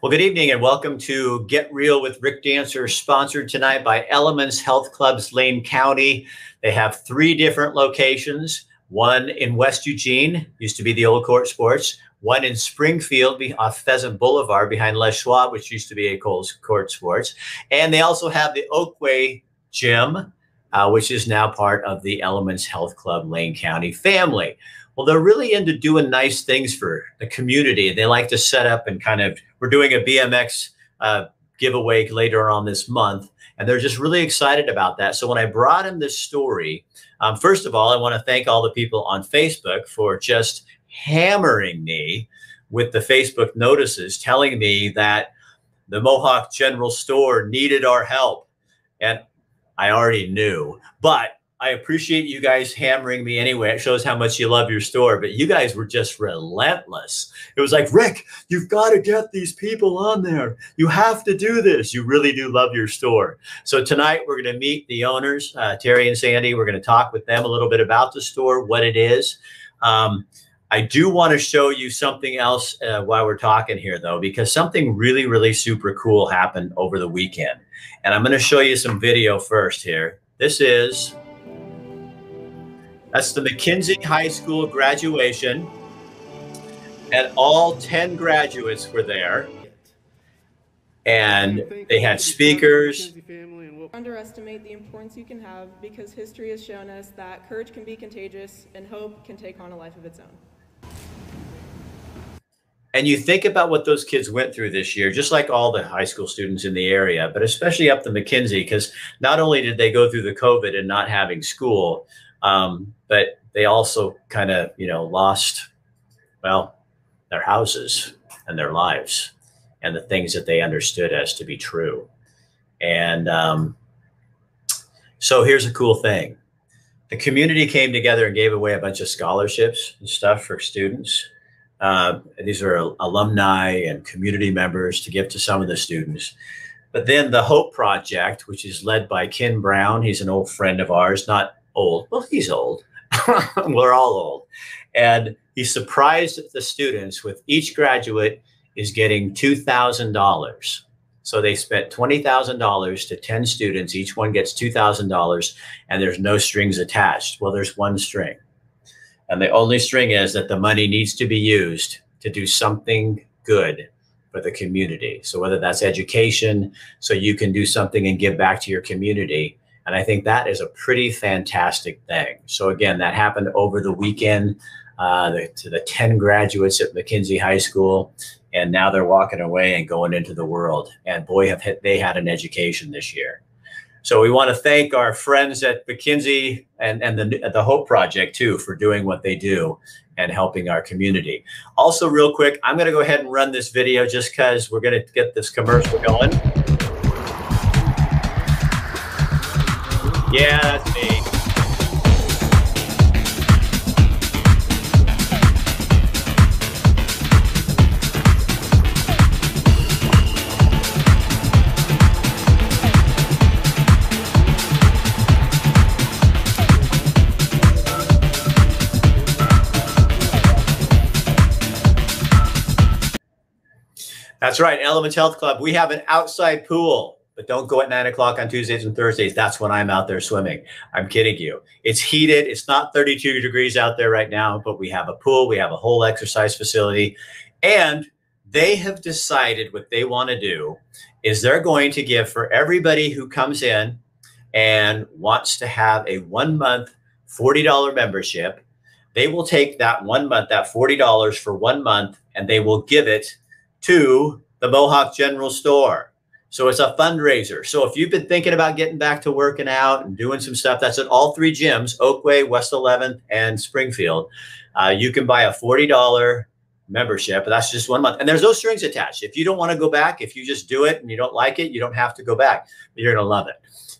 Well, good evening and welcome to Get Real with Rick Dancer, sponsored tonight by Elements Health Clubs, Lane County. They have three different locations one in West Eugene, used to be the old Court Sports, one in Springfield off Pheasant Boulevard behind Les Schwab, which used to be a Court Sports. And they also have the Oakway Gym, uh, which is now part of the Elements Health Club Lane County family. Well, they're really into doing nice things for the community. They like to set up and kind of, we're doing a BMX uh, giveaway later on this month, and they're just really excited about that. So when I brought him this story, um, first of all, I want to thank all the people on Facebook for just hammering me with the Facebook notices telling me that the Mohawk General Store needed our help. And I already knew, but I appreciate you guys hammering me anyway. It shows how much you love your store, but you guys were just relentless. It was like, Rick, you've got to get these people on there. You have to do this. You really do love your store. So tonight we're going to meet the owners, uh, Terry and Sandy. We're going to talk with them a little bit about the store, what it is. Um, I do want to show you something else uh, while we're talking here, though, because something really, really super cool happened over the weekend. And I'm going to show you some video first here. This is that's the McKenzie High School graduation. And all 10 graduates were there. And they had speakers. Underestimate the importance you can have because history has shown us that courage can be contagious and hope can take on a life of its own. And you think about what those kids went through this year, just like all the high school students in the area, but especially up the McKenzie, because not only did they go through the COVID and not having school, um, but they also kind of, you know, lost, well, their houses and their lives and the things that they understood as to be true. And um, so here's a cool thing the community came together and gave away a bunch of scholarships and stuff for students. Uh, these are alumni and community members to give to some of the students. But then the Hope Project, which is led by Ken Brown, he's an old friend of ours, not old. Well, he's old. We're all old. And he surprised the students with each graduate is getting $2,000. So they spent $20,000 to 10 students. Each one gets $2,000 and there's no strings attached. Well, there's one string. And the only string is that the money needs to be used to do something good for the community. So whether that's education, so you can do something and give back to your community, and I think that is a pretty fantastic thing. So again, that happened over the weekend uh, the, to the 10 graduates at McKenzie High School. And now they're walking away and going into the world. And boy, have they had an education this year. So we want to thank our friends at McKenzie and, and the, the Hope Project too for doing what they do and helping our community. Also, real quick, I'm going to go ahead and run this video just because we're going to get this commercial going. Yeah, that's me. That's right, Elements Health Club. We have an outside pool but don't go at nine o'clock on Tuesdays and Thursdays. That's when I'm out there swimming. I'm kidding you. It's heated. It's not 32 degrees out there right now, but we have a pool. We have a whole exercise facility. And they have decided what they want to do is they're going to give for everybody who comes in and wants to have a one month $40 membership. They will take that one month, that $40 for one month, and they will give it to the Mohawk General Store. So it's a fundraiser. So if you've been thinking about getting back to working out and doing some stuff, that's at all three gyms, Oakway, West 11th, and Springfield. Uh, you can buy a $40 membership. That's just one month. And there's no strings attached. If you don't want to go back, if you just do it and you don't like it, you don't have to go back. But you're going to love it.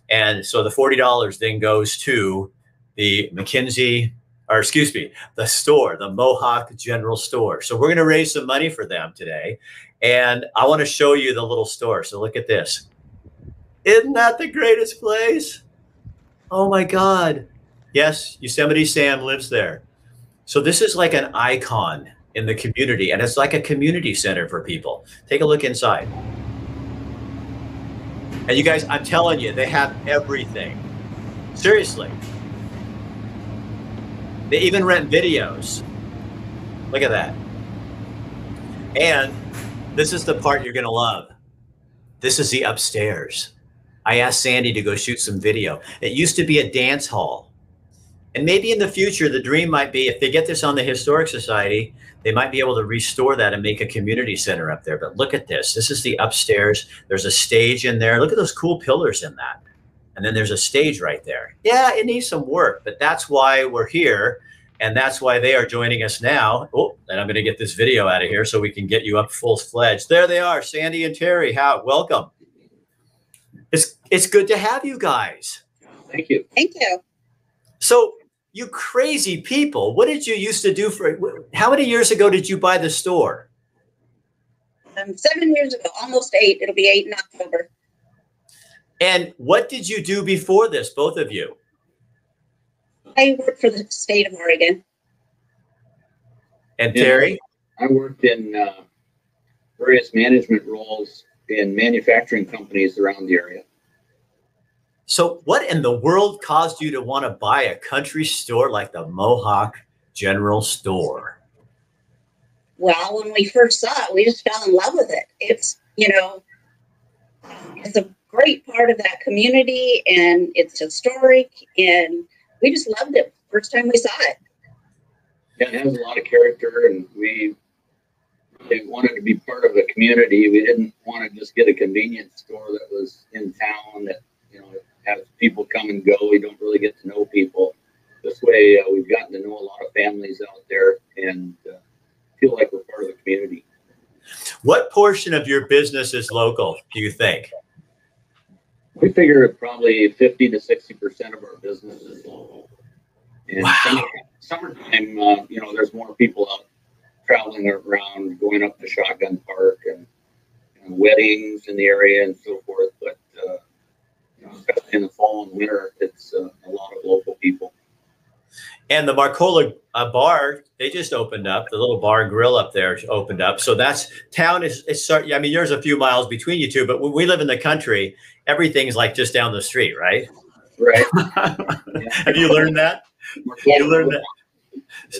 And so the $40 then goes to the McKenzie, or excuse me, the store, the Mohawk General Store. So we're going to raise some money for them today. And I want to show you the little store. So look at this. Isn't that the greatest place? Oh my God. Yes, Yosemite Sam lives there. So this is like an icon in the community. And it's like a community center for people. Take a look inside. And you guys, I'm telling you, they have everything. Seriously. They even rent videos. Look at that. And this is the part you're going to love. This is the upstairs. I asked Sandy to go shoot some video. It used to be a dance hall. And maybe in the future, the dream might be if they get this on the Historic Society, they might be able to restore that and make a community center up there. But look at this. This is the upstairs. There's a stage in there. Look at those cool pillars in that. And then there's a stage right there. Yeah, it needs some work, but that's why we're here. And that's why they are joining us now. Oh, and I'm going to get this video out of here so we can get you up full fledged. There they are, Sandy and Terry. How welcome. It's it's good to have you guys. Thank you. Thank you. So you crazy people, what did you used to do for how many years ago did you buy the store? Um, seven years ago, almost eight. It'll be eight in October. And what did you do before this, both of you? I work for the state of Oregon. And Terry? I worked in uh, various management roles in manufacturing companies around the area. So, what in the world caused you to want to buy a country store like the Mohawk General Store? Well, when we first saw it, we just fell in love with it. It's, you know, it's a great part of that community and it's historic and we just loved it first time we saw it. Yeah, it has a lot of character and we they wanted to be part of a community. We didn't want to just get a convenience store that was in town that, you know, has people come and go. We don't really get to know people. This way, uh, we've gotten to know a lot of families out there and uh, feel like we're part of the community. What portion of your business is local, do you think? We figure probably 50 to 60% of our business is local. And wow. summer, summertime, uh, you know, there's more people out traveling around, going up to Shotgun Park and, and weddings in the area and so forth. But uh, you know, especially in the fall and winter, it's uh, a lot of local people. And the Marcola uh, bar, they just opened up. The little bar and grill up there opened up. So that's town is. It's, I mean, there's a few miles between you two, but when we live in the country, everything's like just down the street, right? Right. Have you learned that? You learned that.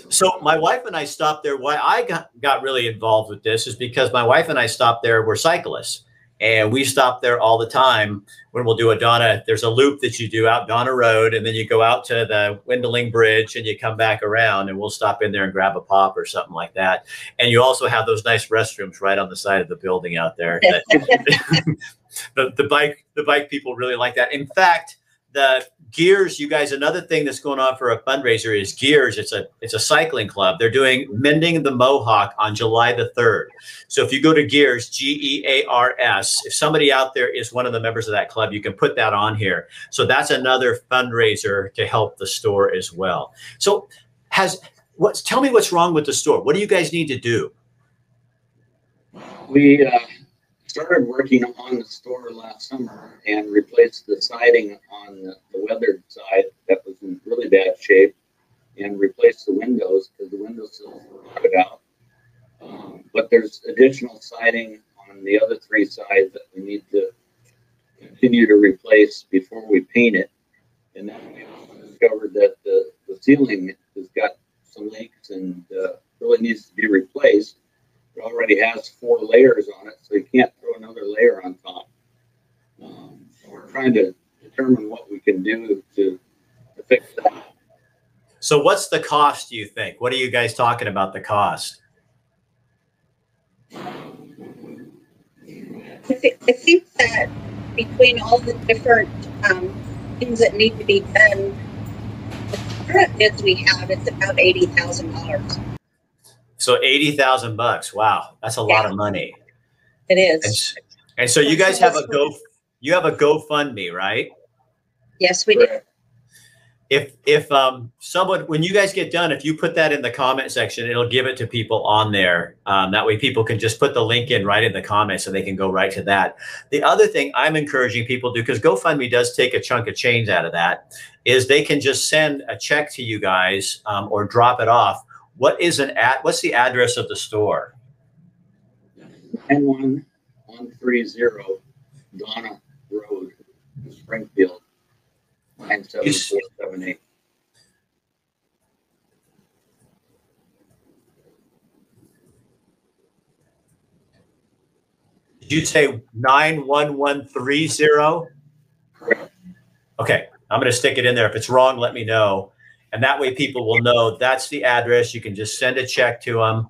So my wife and I stopped there. Why I got, got really involved with this is because my wife and I stopped there. We're cyclists, and we stop there all the time when we'll do a Donna. There's a loop that you do out Donna Road, and then you go out to the Wendling Bridge, and you come back around, and we'll stop in there and grab a pop or something like that. And you also have those nice restrooms right on the side of the building out there. the, the bike the bike people really like that. In fact the gears you guys another thing that's going on for a fundraiser is gears. It's a it's a cycling club. They're doing mending the mohawk on july the 3rd so if you go to gears g-e-a-r-s if somebody out there is one of the members of that club you can put that on here. So that's another fundraiser to help the store as well. So has what's tell me what's wrong with the store. What do you guys need to do? We uh started working on the store last summer and replaced the siding on the, the weathered side that was in really bad shape and replaced the windows because the window sills were rotted out. Um, but there's additional siding on the other three sides that we need to continue to replace before we paint it. And then we discovered that the, the ceiling has got some leaks and uh, really needs to be replaced. It already has four layers on it, so you can't throw another layer on top. Um, so we're trying to determine what we can do to, to fix that. So, what's the cost? Do you think? What are you guys talking about the cost? I, I think that between all the different um, things that need to be done, the current bids we have, it's about eighty thousand dollars. So eighty thousand bucks. Wow, that's a yeah. lot of money. It is. And, and so you guys have a go. You have a GoFundMe, right? Yes, we do. If if um someone when you guys get done, if you put that in the comment section, it'll give it to people on there. Um, that way, people can just put the link in right in the comments, so they can go right to that. The other thing I'm encouraging people to do because GoFundMe does take a chunk of change out of that, is they can just send a check to you guys um, or drop it off what is an at? What's the address of the store? Nine one one three zero Donna Road, Springfield. Nine seven four seven eight. Did you say nine one one three zero? Correct. Okay, I'm going to stick it in there. If it's wrong, let me know. And that way people will know that's the address. You can just send a check to them,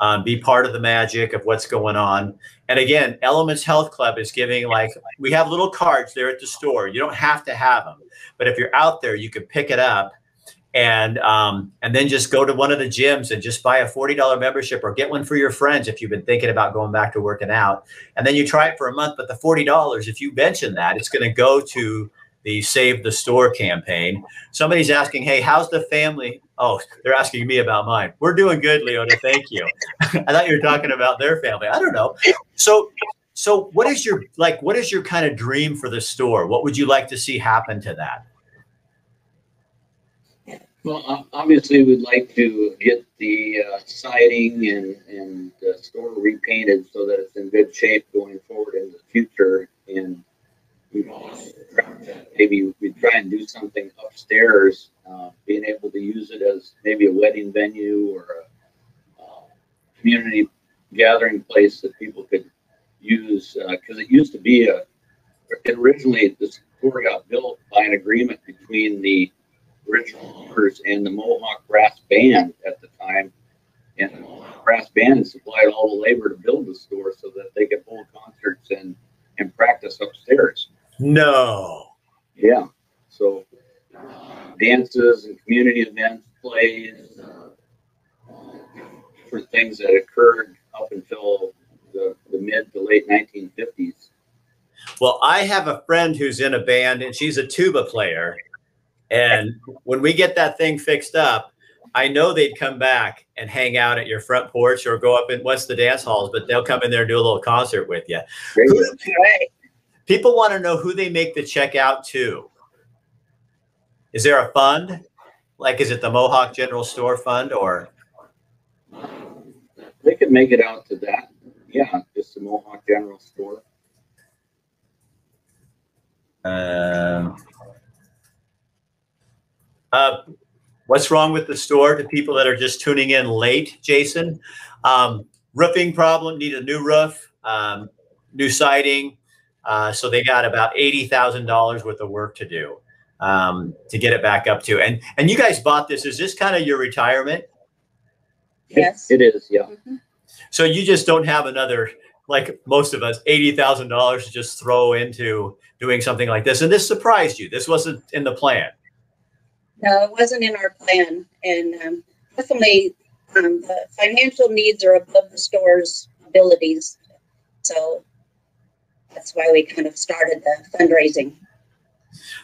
um, be part of the magic of what's going on. And again, Elements Health Club is giving like, we have little cards there at the store. You don't have to have them, but if you're out there, you can pick it up and um, and then just go to one of the gyms and just buy a $40 membership or get one for your friends if you've been thinking about going back to working out. And then you try it for a month, but the $40, if you mention that, it's going to go to the Save the Store campaign. Somebody's asking, hey, how's the family? Oh, they're asking me about mine. We're doing good, Leona. Thank you. I thought you were talking about their family. I don't know. So, so what is your like? What is your kind of dream for the store? What would you like to see happen to that? Well, obviously, we'd like to get the uh, siding and and the store repainted so that it's in good shape going forward in the future. And maybe we try and do something upstairs, uh, being able to use it as maybe a wedding venue or a uh, community gathering place that people could use. Because uh, it used to be a, originally this store got built by an agreement between the original owners and the Mohawk Brass Band at the time. And the Mohawk Brass Band supplied all the labor to build the store so that they could hold concerts and, and practice upstairs. No. Yeah. So dances and community events, plays, uh, different things that occurred up until the, the mid to late 1950s. Well, I have a friend who's in a band and she's a tuba player. And when we get that thing fixed up, I know they'd come back and hang out at your front porch or go up in what's the dance halls, but they'll come in there and do a little concert with you. Right. People want to know who they make the check out to. Is there a fund? Like, is it the Mohawk General Store Fund or? They could make it out to that. Yeah, just the Mohawk General Store. Um, uh, what's wrong with the store to people that are just tuning in late, Jason? Um, roofing problem, need a new roof, um, new siding, uh, so they got about eighty thousand dollars worth of work to do um, to get it back up to. And and you guys bought this. Is this kind of your retirement? Yes. It, it is. Yeah. Mhm. So you just don't have another like most of us eighty thousand dollars to just throw into doing something like this. And this surprised you. This wasn't in the plan. No, it wasn't in our plan, and um, definitely um, the financial needs are above the store's abilities. So that's why we kind of started the fundraising.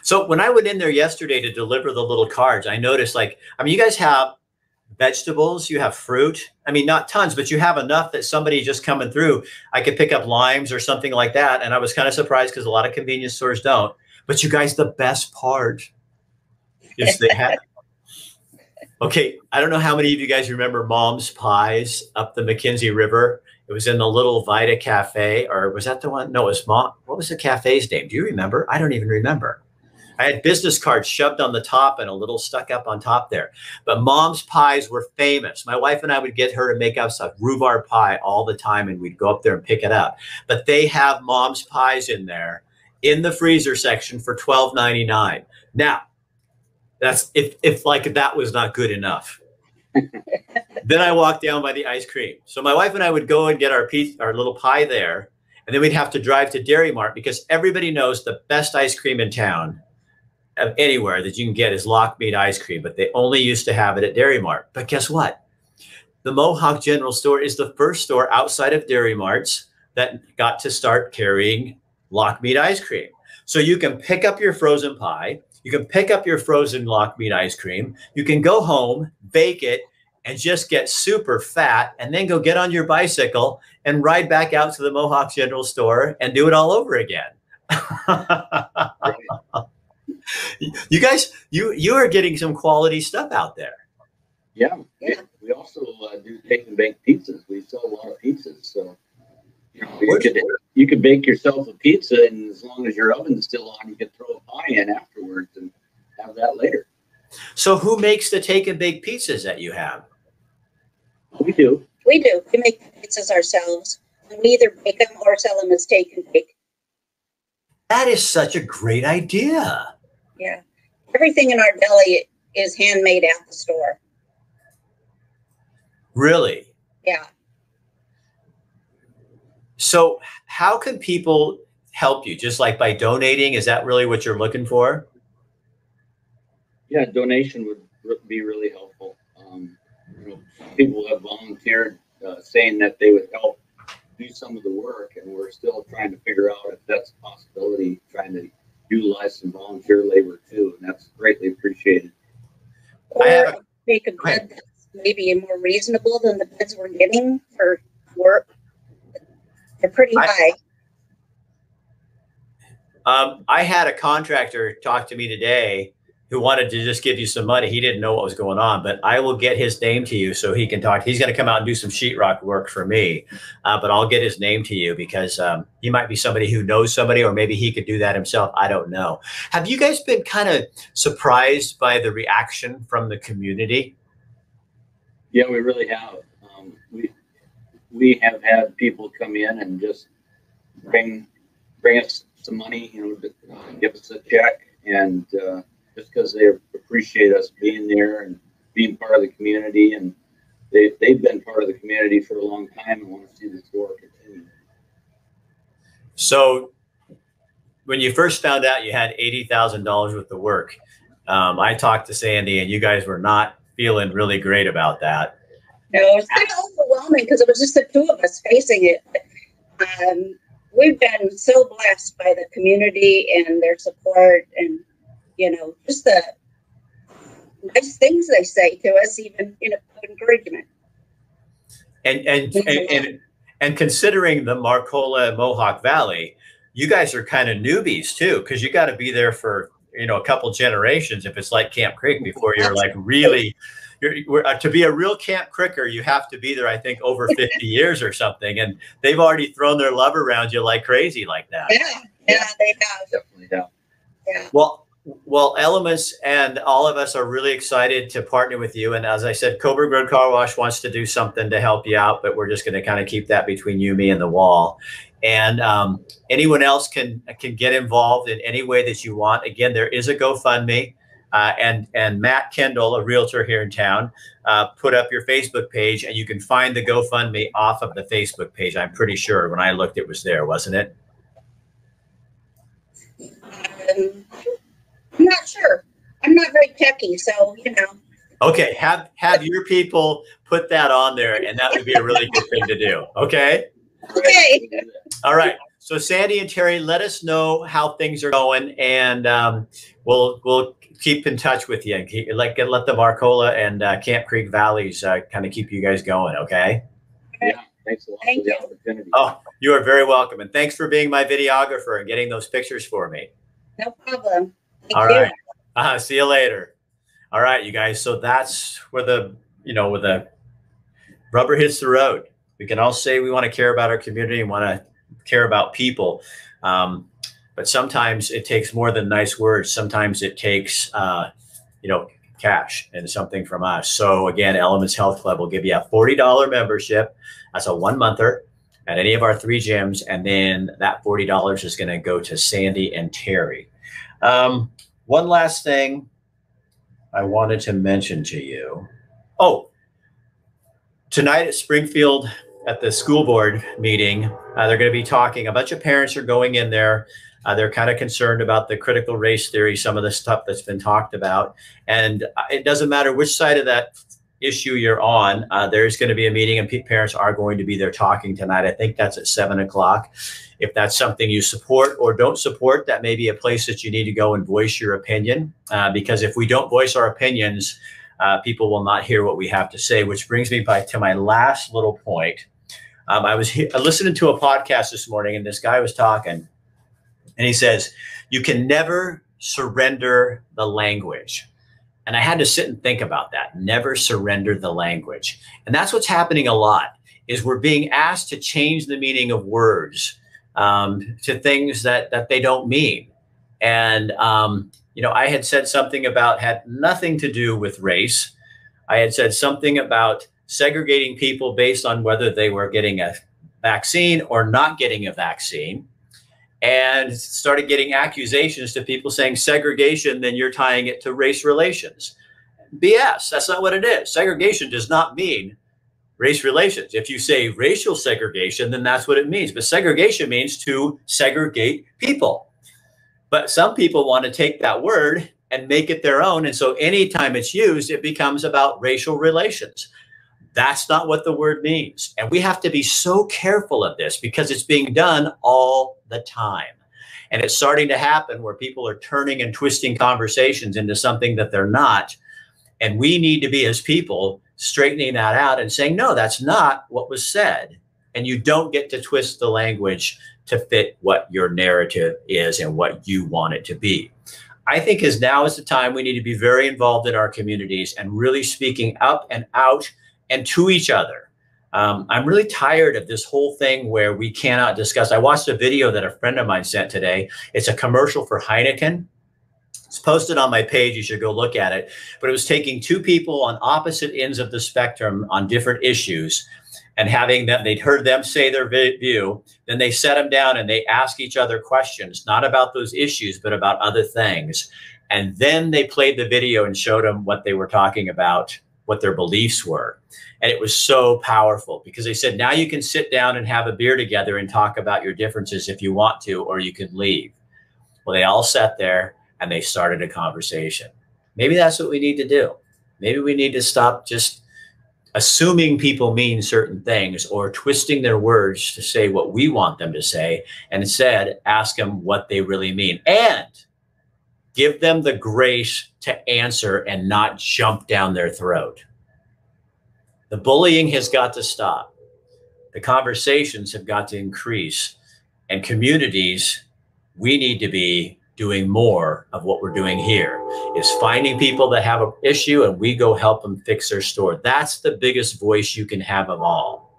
So when I went in there yesterday to deliver the little cards, I noticed like I mean, you guys have vegetables, you have fruit. I mean, not tons, but you have enough that somebody just coming through, I could pick up limes or something like that. And I was kind of surprised because a lot of convenience stores don't. But you guys, the best part is they have. Okay, I don't know how many of you guys remember Mom's Pies up the McKenzie River. It was in the little Vida Cafe, or was that the one? No, it was Mom. What was the cafe's name? Do you remember? I don't even remember. I had business cards shoved on the top and a little stuck up on top there. But Mom's Pies were famous. My wife and I would get her to make us a rhubarb pie all the time, and we'd go up there and pick it up. But they have Mom's Pies in there in the freezer section for twelve ninety nine. Now, that's if if like that was not good enough. Then I walked down by the ice cream. So my wife and I would go and get our piece, our little pie there, and then we'd have to drive to Dairy Mart because everybody knows the best ice cream in town, of anywhere that you can get is Lochmead ice cream. But they only used to have it at Dairy Mart. But guess what? The Mohawk General Store is the first store outside of Dairy Marts that got to start carrying Lochmead ice cream. So you can pick up your frozen pie you can pick up your frozen Lochmead ice cream. You can go home, bake it, and just get super fat, and then go get on your bicycle and ride back out to the Mohawk General Store and do it all over again. you guys, you you are getting some quality stuff out there. Yeah. Yeah. We also uh, do take and bake pizzas. We sell a lot of pizzas, so you know you could you could bake yourself a pizza, and as long as your oven's still on, you could throw a pie in and have that later. So, who makes the take and bake pizzas that you have? We do. We do. We make pizzas ourselves. And we either bake them or sell them as take and bake. That is such a great idea. Yeah. Everything in our deli is handmade at the store. Really? Yeah. So, how can people help you? Just like by donating? Is that really what you're looking for? Yeah, donation would be really helpful. Um, you know, people have volunteered uh, saying that they would help do some of the work, and we're still trying to figure out if that's a possibility. Trying to utilize some volunteer labor too, and that's greatly appreciated. Or a, make a bid that's maybe more reasonable than the bids we're getting for work. They're pretty I, high. Um, I had a contractor talk to me today who wanted to just give you some money. He didn't know what was going on, but I will get his name to you so he can talk. He's going to come out and do some sheetrock work for me, uh, but I'll get his name to you because um, he might be somebody who knows somebody, or maybe he could do that himself. I don't know. Have you guys been kind of surprised by the reaction from the community? Yeah, we really have. Um, we we have had people come in and just bring bring us some money, you know, uh, give us a check and. Uh, just because they appreciate us being there and being part of the community. And they, they've been part of the community for a long time and want to see the store continue. So, when you first found out you had $80,000 worth of work, um, I talked to Sandy and you guys were not feeling really great about that. No, it was kind of overwhelming because it was just the two of us facing it. Um, we've been so blessed by the community and their support and you know, just the nice things they say to us, even in a encouragement. And and and, and, and considering the Marcola Mohawk Valley, you guys are kind of newbies too, because you got to be there for you know a couple generations if it's like Camp Creek before you're like really. You're, uh, to be a real Camp Cricker, you have to be there, I think, over 50 years or something. And they've already thrown their love around you like crazy, like that. Yeah, yeah, they have. Definitely have. Yeah. Well, well, Elements and all of us are really excited to partner with you. And as I said, Coburg Road Car Wash wants to do something to help you out, but we're just going to kind of keep that between you, me, and the wall. And um, anyone else can can get involved in any way that you want. Again, there is a GoFundMe. Uh, and and Matt Kendall, a realtor here in town, uh, put up your Facebook page, and you can find the GoFundMe off of the Facebook page. I'm pretty sure when I looked, it was there, wasn't it? Um, I'm not sure. I'm not very techy, so you know. Okay, have have your people put that on there, and that would be a really good thing to do. Okay. Okay. All right. So Sandy and Terry, let us know how things are going, and um, we'll we'll keep in touch with you. Let let the Marcola and uh, Camp Creek Valleys uh, kind of keep you guys going. Okay. Yeah. Thanks a lot Thank for the you. opportunity. Oh, you are very welcome, and thanks for being my videographer and getting those pictures for me. No problem. Thank All right. Uh, see you later. All right, you guys. So that's where the you know where the rubber hits the road. We can all say we want to care about our community and want to care about people, um, but sometimes it takes more than nice words. Sometimes it takes uh, you know cash and something from us. So again, Elements Health Club will give you a forty dollar membership. That's a one monther at any of our three gyms, and then that forty dollars is going to go to Sandy and Terry. Um, one last thing I wanted to mention to you. Oh, tonight at Springfield at the school board meeting, uh, they're going to be talking. A bunch of parents are going in there. Uh, they're kind of concerned about the critical race theory, some of the stuff that's been talked about. And uh, it doesn't matter which side of that issue you're on, uh, there's going to be a meeting, and parents are going to be there talking tonight. I think that's at seven o'clock. If that's something you support or don't support, that may be a place that you need to go and voice your opinion. Uh, because if we don't voice our opinions, uh, people will not hear what we have to say. Which brings me by to my last little point. Um, I was he- listening to a podcast this morning, and this guy was talking, and he says, "You can never surrender the language." And I had to sit and think about that. Never surrender the language. And that's what's happening a lot is we're being asked to change the meaning of words um, to things that that they don't mean. And um, you know, I had said something about had nothing to do with race. I had said something about segregating people based on whether they were getting a vaccine or not getting a vaccine and started getting accusations to people saying segregation, then you're tying it to race relations. BS. That's not what it is. Segregation does not mean race relations. If you say racial segregation, then that's what it means. But segregation means to segregate people. But some people want to take that word and make it their own. And so anytime it's used, it becomes about racial relations. That's not what the word means. And we have to be so careful of this because it's being done all the time. And it's starting to happen where people are turning and twisting conversations into something that they're not. And we need to be, as people, straightening that out and saying, no, that's not what was said. And you don't get to twist the language to fit what your narrative is and what you want it to be. I think as now is the time we need to be very involved in our communities and really speaking up and out and to each other. Um, I'm really tired of this whole thing where we cannot discuss. I watched a video that a friend of mine sent today. It's a commercial for Heineken. It's posted on my page. You should go look at it. But it was taking two people on opposite ends of the spectrum on different issues and having them, they'd heard them say their view. Then they set them down and they ask each other questions, not about those issues, but about other things. And then they played the video and showed them what they were talking about what their beliefs were. And it was so powerful because they said, now you can sit down and have a beer together and talk about your differences if you want to, or you can leave. Well, they all sat there and they started a conversation. Maybe that's what we need to do. Maybe we need to stop just assuming people mean certain things or twisting their words to say what we want them to say and instead ask them what they really mean and give them the grace to answer and not jump down their throat. The bullying has got to stop. The conversations have got to increase. And communities, we need to be doing more of what we're doing here is finding people that have an issue and we go help them fix their store. That's the biggest voice you can have of all.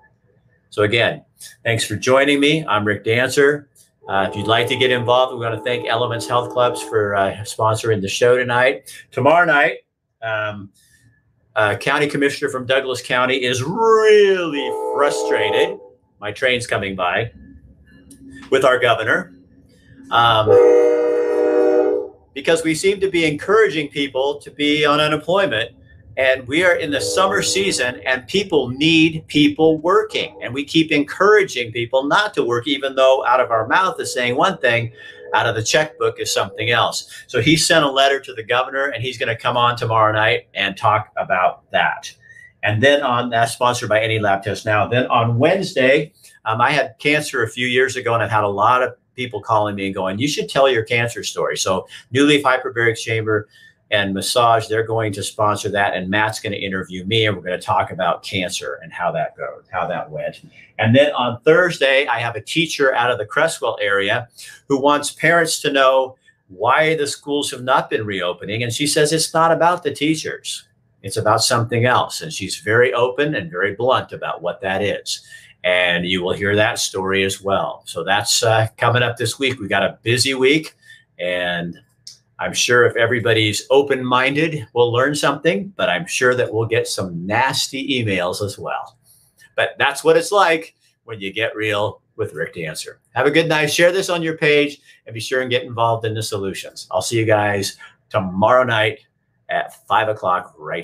So again, thanks for joining me. I'm Rick Dancer. Uh, if you'd like to get involved, we want to thank Elements Health Clubs for uh, sponsoring the show tonight. Tomorrow night, um, uh, County Commissioner from Douglas County is really frustrated. My train's coming by with our governor um, because we seem to be encouraging people to be on unemployment and we are in the summer season and people need people working. And we keep encouraging people not to work even though out of our mouth is saying one thing out of the checkbook is something else. So he sent a letter to the governor and he's going to come on tomorrow night and talk about that. And then on that's sponsored by any lab test now. Then on wednesday um, i had cancer a few years ago and i've had a lot of people calling me and going you should tell your cancer story. So new leaf hyperbaric chamber and massage. They're going to sponsor that, and Matt's going to interview me, and we're going to talk about cancer and how that goes, how that went. And then on Thursday, I have a teacher out of the Creswell area who wants parents to know why the schools have not been reopening, and she says it's not about the teachers. It's about something else. And she's very open and very blunt about what that is. And you will hear that story as well. So that's uh, coming up this week. We got a busy week and I'm sure if everybody's open minded, we'll learn something, but I'm sure that we'll get some nasty emails as well. But that's what it's like when you get real with Rick Dancer. Have a good night. Share this on your page and be sure and get involved in the solutions. I'll see you guys tomorrow night at five o'clock right